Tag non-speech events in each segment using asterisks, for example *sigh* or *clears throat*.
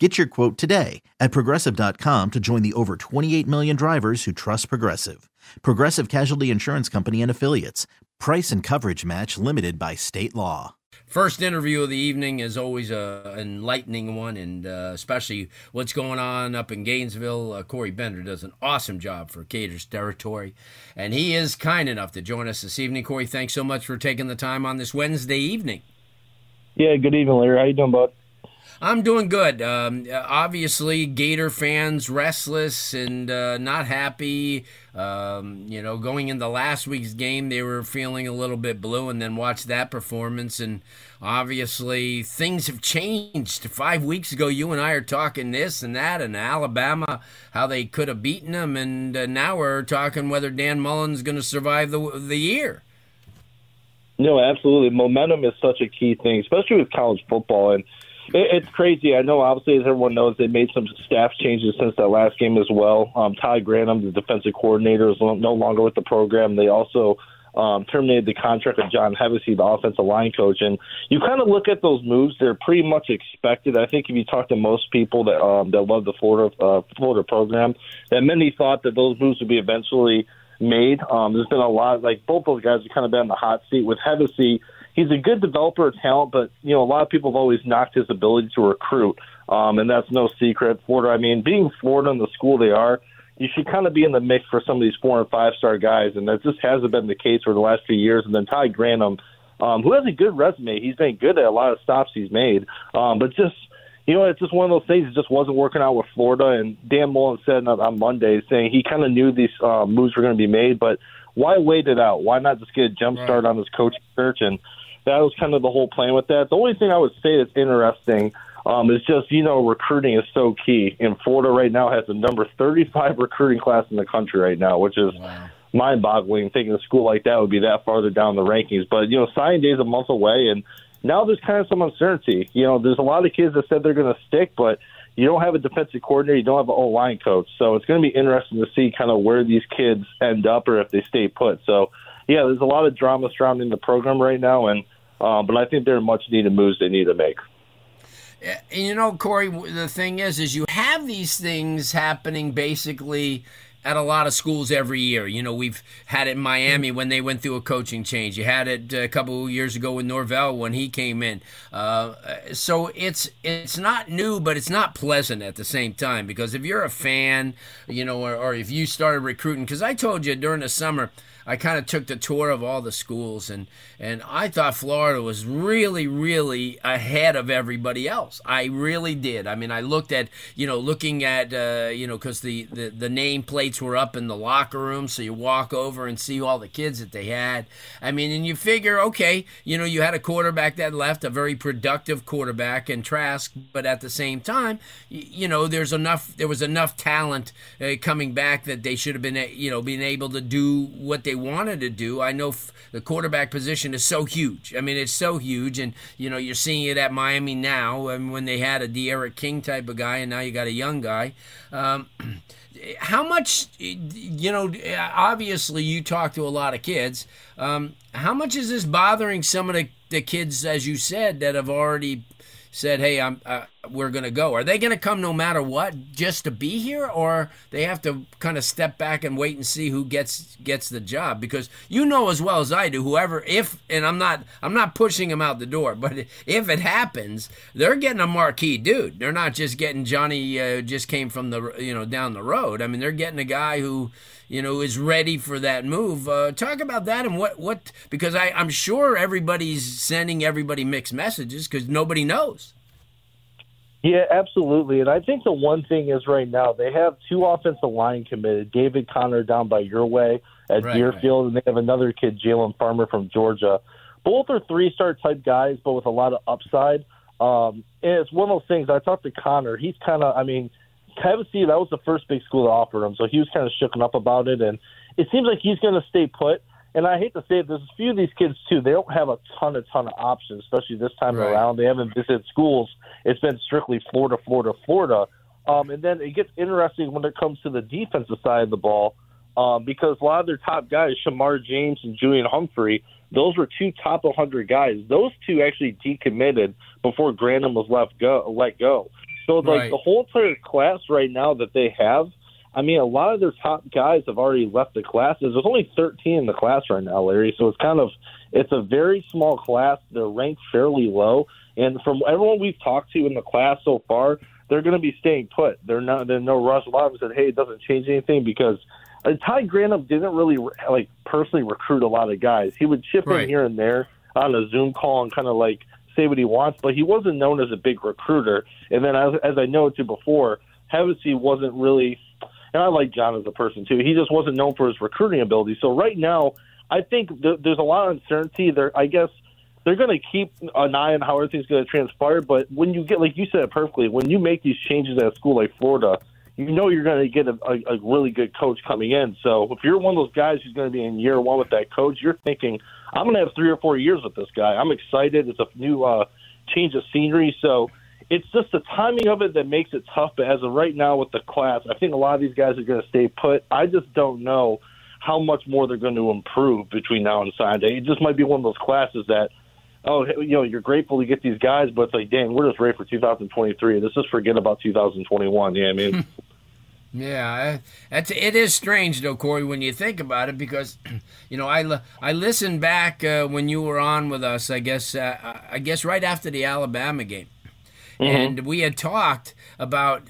Get your quote today at progressive.com to join the over 28 million drivers who trust Progressive. Progressive Casualty Insurance Company and Affiliates. Price and coverage match limited by state law. First interview of the evening is always a enlightening one, and uh, especially what's going on up in Gainesville. Uh, Corey Bender does an awesome job for Gators territory, and he is kind enough to join us this evening. Corey, thanks so much for taking the time on this Wednesday evening. Yeah, good evening, Larry. How you doing, bud? I'm doing good. Um, obviously, Gator fans restless and uh, not happy. Um, you know, going into last week's game, they were feeling a little bit blue, and then watch that performance. And obviously, things have changed. Five weeks ago, you and I are talking this and that, and Alabama, how they could have beaten them, and uh, now we're talking whether Dan Mullen's going to survive the the year. No, absolutely. Momentum is such a key thing, especially with college football, and it's crazy. I know, obviously, as everyone knows, they made some staff changes since that last game as well. Um, Ty Grantham, the defensive coordinator, is no longer with the program. They also um, terminated the contract of John Hevesy, the offensive line coach. And you kind of look at those moves; they're pretty much expected. I think if you talk to most people that um, that love the Florida uh, Florida program, that many thought that those moves would be eventually made. Um, there's been a lot, like both those guys have kind of been in the hot seat with Hevesy he's a good developer of talent, but you know a lot of people have always knocked his ability to recruit, um, and that's no secret. Florida, I mean, being Florida and the school they are, you should kind of be in the mix for some of these four and five star guys, and that just hasn't been the case for the last few years. And then Ty Grantham, um, who has a good resume, he's been good at a lot of stops he's made, um, but just. You know, it's just one of those things. It just wasn't working out with Florida. And Dan Mullen said on Monday, saying he kind of knew these uh, moves were going to be made, but why wait it out? Why not just get a jump start right. on this coaching search? And that was kind of the whole plan with that. The only thing I would say that's interesting um, is just you know recruiting is so key. And Florida right now has the number 35 recruiting class in the country right now, which is wow. mind-boggling. Thinking a school like that would be that farther down the rankings, but you know signing day is a month away, and now there's kind of some uncertainty. You know, there's a lot of kids that said they're going to stick, but you don't have a defensive coordinator, you don't have an O line coach, so it's going to be interesting to see kind of where these kids end up or if they stay put. So, yeah, there's a lot of drama surrounding the program right now, and um, but I think there are much needed moves they need to make. You know, Corey, the thing is, is you have these things happening basically at a lot of schools every year. You know, we've had it in Miami when they went through a coaching change. You had it a couple of years ago with Norvell when he came in. Uh, so it's it's not new, but it's not pleasant at the same time because if you're a fan, you know, or, or if you started recruiting, because I told you during the summer I kind of took the tour of all the schools, and and I thought Florida was really, really ahead of everybody else. I really did. I mean, I looked at you know looking at uh, you know because the, the the name plates were up in the locker room, so you walk over and see all the kids that they had. I mean, and you figure, okay, you know, you had a quarterback that left, a very productive quarterback in Trask, but at the same time, you, you know, there's enough, there was enough talent uh, coming back that they should have been, you know, being able to do what they wanted to do. I know f- the quarterback position is so huge. I mean, it's so huge, and you know you're seeing it at Miami now. I mean, when they had a D'Eriq King type of guy, and now you got a young guy. Um, *clears throat* how much you know obviously you talk to a lot of kids um, how much is this bothering some of the, the kids as you said that have already said, "Hey, I'm uh, we're going to go." Are they going to come no matter what just to be here or they have to kind of step back and wait and see who gets gets the job because you know as well as I do whoever if and I'm not I'm not pushing them out the door, but if it happens, they're getting a marquee dude. They're not just getting Johnny uh, just came from the you know down the road. I mean, they're getting a guy who you know, is ready for that move. Uh, talk about that and what what because I I'm sure everybody's sending everybody mixed messages because nobody knows. Yeah, absolutely. And I think the one thing is right now they have two offensive line committed. David Connor down by your way at right, Deerfield, right. and they have another kid, Jalen Farmer from Georgia. Both are three star type guys, but with a lot of upside. Um, and it's one of those things. I talked to Connor. He's kind of, I mean, Hevesy, that was the first big school that offered him, so he was kind of shooken up about it. And it seems like he's going to stay put. And I hate to say it, there's a few of these kids too. They don't have a ton, a ton of options, especially this time right. around. They haven't visited schools. It's been strictly Florida, Florida, Florida. Um, and then it gets interesting when it comes to the defensive side of the ball, um, because a lot of their top guys, Shemar James and Julian Humphrey, those were two top 100 guys. Those two actually decommitted before Grantham was left go let go. So like right. the whole entire class right now that they have, I mean, a lot of their top guys have already left the classes. There's only 13 in the class right now, Larry. So it's kind of it's a very small class. They're ranked fairly low, and from everyone we've talked to in the class so far, they're going to be staying put. They're not. There's no rush. A lot of them said, "Hey, it doesn't change anything," because uh, Ty Grantham didn't really like personally recruit a lot of guys. He would chip right. in here and there on a Zoom call and kind of like say what he wants, but he wasn't known as a big recruiter. And then, as, as I noted before, Hevesy wasn't really, and I like John as a person too. He just wasn't known for his recruiting ability. So right now, I think th- there's a lot of uncertainty. There, I guess they're going to keep an eye on how everything's going to transpire. But when you get, like you said perfectly, when you make these changes at a school like Florida, you know you're going to get a, a, a really good coach coming in. So if you're one of those guys who's going to be in year one with that coach, you're thinking, I'm going to have three or four years with this guy. I'm excited. It's a new uh, change of scenery. So it's just the timing of it that makes it tough. But as of right now with the class, I think a lot of these guys are going to stay put. I just don't know how much more they're going to improve between now and sign day. It just might be one of those classes that – oh, you know, you're grateful to get these guys, but it's like, dang, we're just ready for 2023. Let's just forget about 2021. Yeah, I mean. *laughs* Yeah, that's it is strange though, Corey, when you think about it, because *clears throat* you know I I listened back uh, when you were on with us. I guess uh, I guess right after the Alabama game, mm-hmm. and we had talked about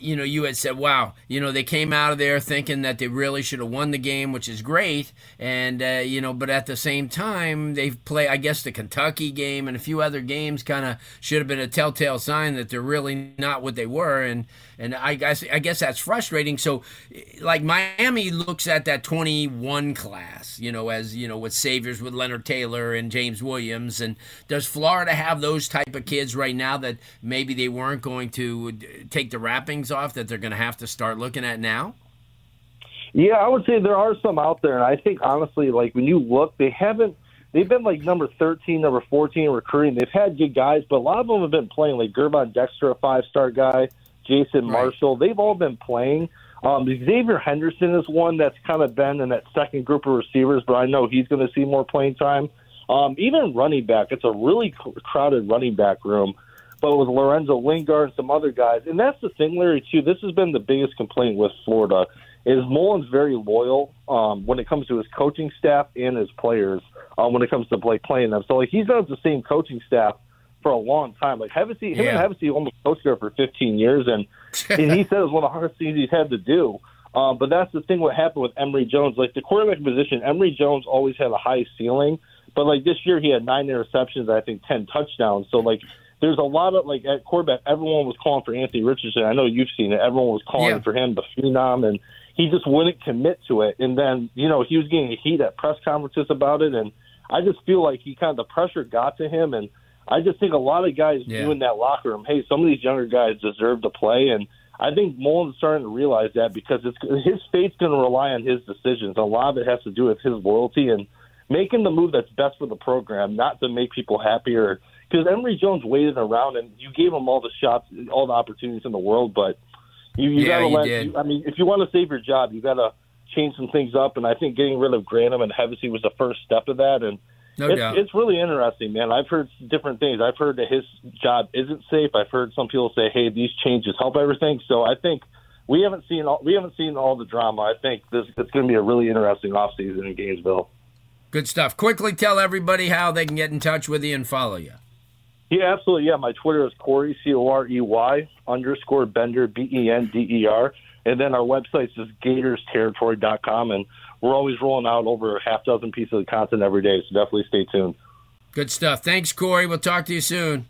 you know, you had said, wow, you know, they came out of there thinking that they really should have won the game, which is great. And, uh, you know, but at the same time, they've played, I guess, the Kentucky game and a few other games kind of should have been a telltale sign that they're really not what they were. And, and I guess I guess that's frustrating. So, like Miami looks at that 21 class, you know, as you know, with saviors with Leonard Taylor and James Williams, and does Florida have those type of kids right now that maybe they weren't going to take the wrappings off that they're going to have to start looking at now? Yeah, I would say there are some out there, and I think honestly, like when you look, they haven't. They've been like number 13, number 14 recruiting. They've had good guys, but a lot of them have been playing like Gervon Dexter, a five star guy. Jason right. Marshall. They've all been playing. Um, Xzavier Henderson is one that's kind of been in that second group of receivers, but I know he's going to see more playing time. Um, even running back, it's a really crowded running back room, but with Lorenzo Lingard and some other guys. And that's the thing, Larry, too. This has been the biggest complaint with Florida is Mullen's very loyal um, when it comes to his coaching staff and his players um, when it comes to play playing them. So like he's not the same coaching staff for a long time. Like Hevesy, him yeah. and Hevesy almost coached there for 15 years, and, *laughs* and he said it was one of the hardest things he's had to do. Um, but that's the thing. What happened with Emory Jones? Like the quarterback position, Emory Jones always had a high ceiling, but like this year he had nine interceptions, and I think ten touchdowns. So like there's a lot of like at quarterback, everyone was calling for Anthony Richardson. I know you've seen it. Everyone was calling yeah. for him, the phenom, and he just wouldn't commit to it. And then you know he was getting a heat at press conferences about it, and I just feel like he kind of the pressure got to him and I just think a lot of guys yeah. in that locker room, hey, some of these younger guys deserve to play, and I think Mullen's starting to realize that because it's his fate's going to rely on his decisions. A lot of it has to do with his loyalty and making the move that's best for the program, not to make people happier. Because Emory Jones waited around and you gave him all the shots, all the opportunities in the world, but You, you Yeah, gotta let. You, I mean, if you want to save your job, you got to change some things up. And I think getting rid of Grantham and Hevesy was the first step of that. And No it's, doubt. it's really interesting, man. I've heard different things. I've heard that his job isn't safe. I've heard some people say, "Hey, these changes help everything." So I think we haven't seen all we haven't seen all the drama. I think this it's going to be a really interesting offseason in Gainesville. Good stuff. Quickly tell everybody how they can get in touch with you and follow you. Yeah, absolutely. Yeah, my Twitter is Corey C O R E Y underscore Bender B E N D E R, and then our website is GatorsTerritory.com, and we're always rolling out over a half dozen pieces of content every day. So definitely stay tuned. Good stuff. Thanks, Corey. We'll talk to you soon.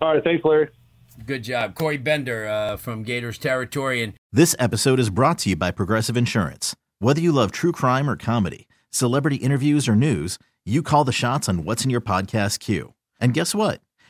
All right, thanks, Larry. Good job. Corey Bender uh, from Gators Territory. And This episode is brought to you by Progressive Insurance. Whether you love true crime or comedy, celebrity interviews or news, you call the shots on what's in your podcast queue. And guess what?